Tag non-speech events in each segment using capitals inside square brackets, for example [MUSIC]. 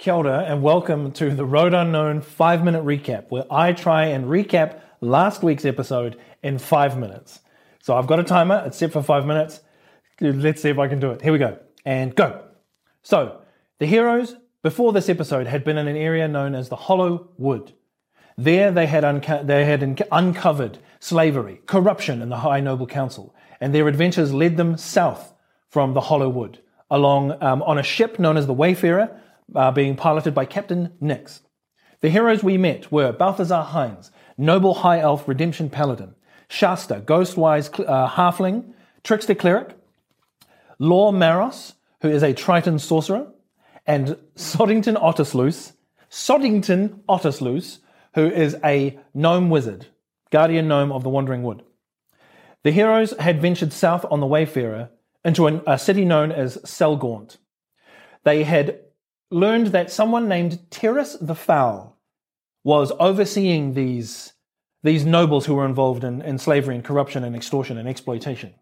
Kia ora and welcome to the Road Unknown 5 minute recap, where I try and recap last week's episode in 5 minutes. So I've got a timer, it's set for 5 minutes. Let's see if I can do it. Here we go. And go. So, the heroes before this episode had been in an area known as the Hollow Wood. There they had, unco- they had unco- uncovered slavery, corruption in the High Noble Council, and their adventures led them south from the Hollow Wood along um, on a ship known as the Wayfarer uh, being piloted by Captain Nix. The heroes we met were Balthazar Hines, noble high elf redemption paladin, Shasta, ghostwise uh, halfling, trickster cleric, Law Maros, who is a Triton sorcerer, and Soddington Ottersluice, Soddington Ottersluice, who is a gnome wizard, guardian gnome of the Wandering Wood. The heroes had ventured south on the Wayfarer into an, a city known as Selgaunt. They had learned that someone named Terrace the Foul was overseeing these, these nobles who were involved in, in slavery and corruption and extortion and exploitation.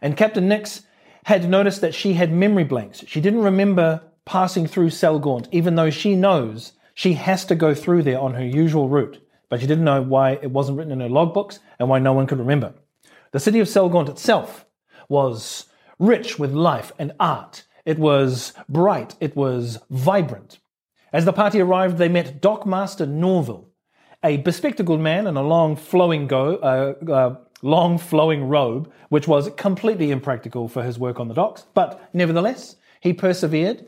And Captain Nix had noticed that she had memory blanks. She didn't remember passing through Selgaunt, even though she knows she has to go through there on her usual route. But she didn't know why it wasn't written in her logbooks and why no one could remember. The city of Selgaunt itself was rich with life and art it was bright. It was vibrant. As the party arrived, they met Dockmaster Norville, a bespectacled man in a long flowing go, uh, uh, long flowing robe, which was completely impractical for his work on the docks. But nevertheless, he persevered.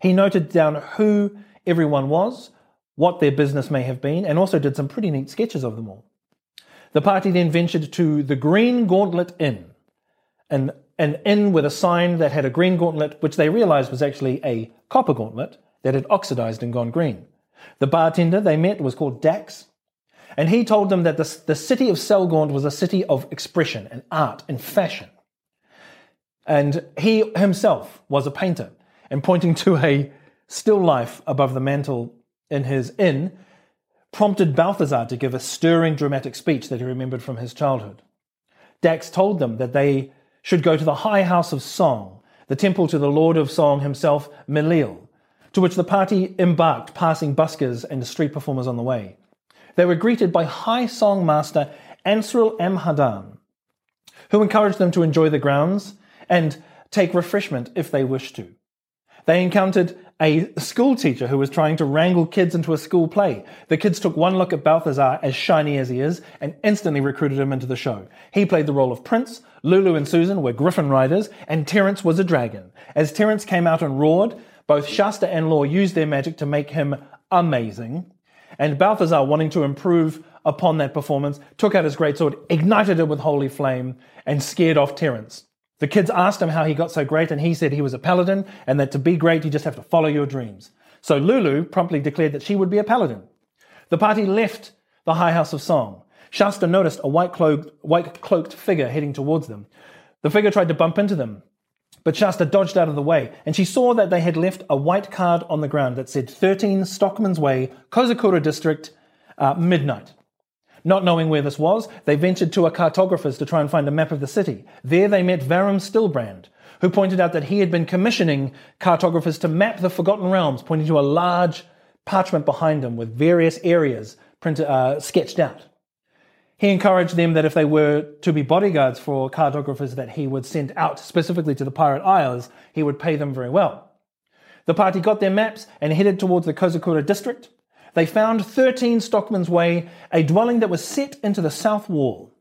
He noted down who everyone was, what their business may have been, and also did some pretty neat sketches of them all. The party then ventured to the Green Gauntlet Inn, an an inn with a sign that had a green gauntlet, which they realized was actually a copper gauntlet that had oxidized and gone green. The bartender they met was called Dax, and he told them that the, the city of Selgaunt was a city of expression and art and fashion. And he himself was a painter, and pointing to a still life above the mantel in his inn, prompted Balthazar to give a stirring dramatic speech that he remembered from his childhood. Dax told them that they should go to the high house of song, the temple to the Lord of Song himself, Milil, to which the party embarked, passing buskers and street performers on the way. They were greeted by High Song Master Ansril Amhadan, who encouraged them to enjoy the grounds and take refreshment if they wished to. They encountered a school teacher who was trying to wrangle kids into a school play. The kids took one look at Balthazar, as shiny as he is, and instantly recruited him into the show. He played the role of Prince, Lulu and Susan were griffin riders, and Terence was a dragon. As Terence came out and roared, both Shasta and Law used their magic to make him amazing. And Balthazar, wanting to improve upon that performance, took out his greatsword, ignited it with holy flame, and scared off Terence. The kids asked him how he got so great, and he said he was a paladin, and that to be great, you just have to follow your dreams. So Lulu promptly declared that she would be a paladin. The party left the High House of Song. Shasta noticed a white cloaked, white cloaked figure heading towards them. The figure tried to bump into them, but Shasta dodged out of the way, and she saw that they had left a white card on the ground that said 13 Stockman's Way, Kozakura District, uh, midnight. Not knowing where this was, they ventured to a cartographer's to try and find a map of the city. There they met Varum Stillbrand, who pointed out that he had been commissioning cartographers to map the Forgotten Realms, pointing to a large parchment behind him with various areas printed, uh, sketched out. He encouraged them that if they were to be bodyguards for cartographers that he would send out specifically to the Pirate Isles, he would pay them very well. The party got their maps and headed towards the Kozakura district, they found 13 Stockman's Way, a dwelling that was set into the south wall.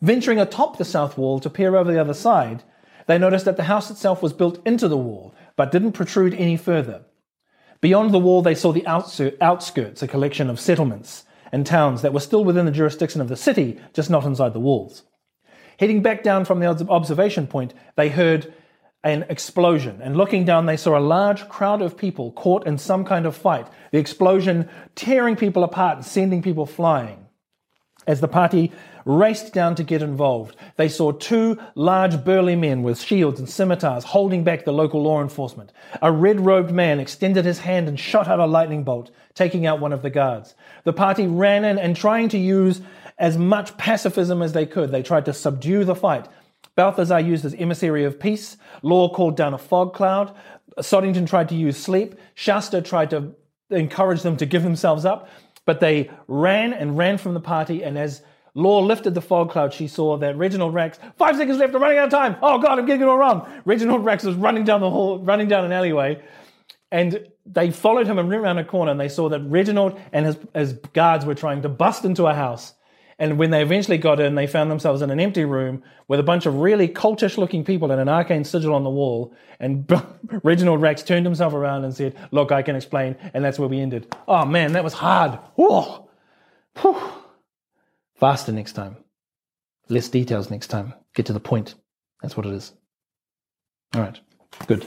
Venturing atop the south wall to peer over the other side, they noticed that the house itself was built into the wall, but didn't protrude any further. Beyond the wall, they saw the outskirts, a collection of settlements and towns that were still within the jurisdiction of the city, just not inside the walls. Heading back down from the observation point, they heard an explosion. And looking down, they saw a large crowd of people caught in some kind of fight. The explosion tearing people apart and sending people flying. As the party raced down to get involved, they saw two large burly men with shields and scimitars holding back the local law enforcement. A red robed man extended his hand and shot out a lightning bolt, taking out one of the guards. The party ran in and trying to use as much pacifism as they could. They tried to subdue the fight, Balthazar used his emissary of peace. Law called down a fog cloud. Soddington tried to use sleep. Shasta tried to encourage them to give themselves up, but they ran and ran from the party. And as Law lifted the fog cloud, she saw that Reginald Rex, five seconds left, I'm running out of time. Oh God, I'm getting it all wrong. Reginald Rex was running down the hall, running down an alleyway. And they followed him and went around a corner and they saw that Reginald and his, his guards were trying to bust into a house. And when they eventually got in, they found themselves in an empty room with a bunch of really cultish looking people and an arcane sigil on the wall. And [LAUGHS] Reginald Rex turned himself around and said, Look, I can explain. And that's where we ended. Oh man, that was hard. Faster next time. Less details next time. Get to the point. That's what it is. All right. Good.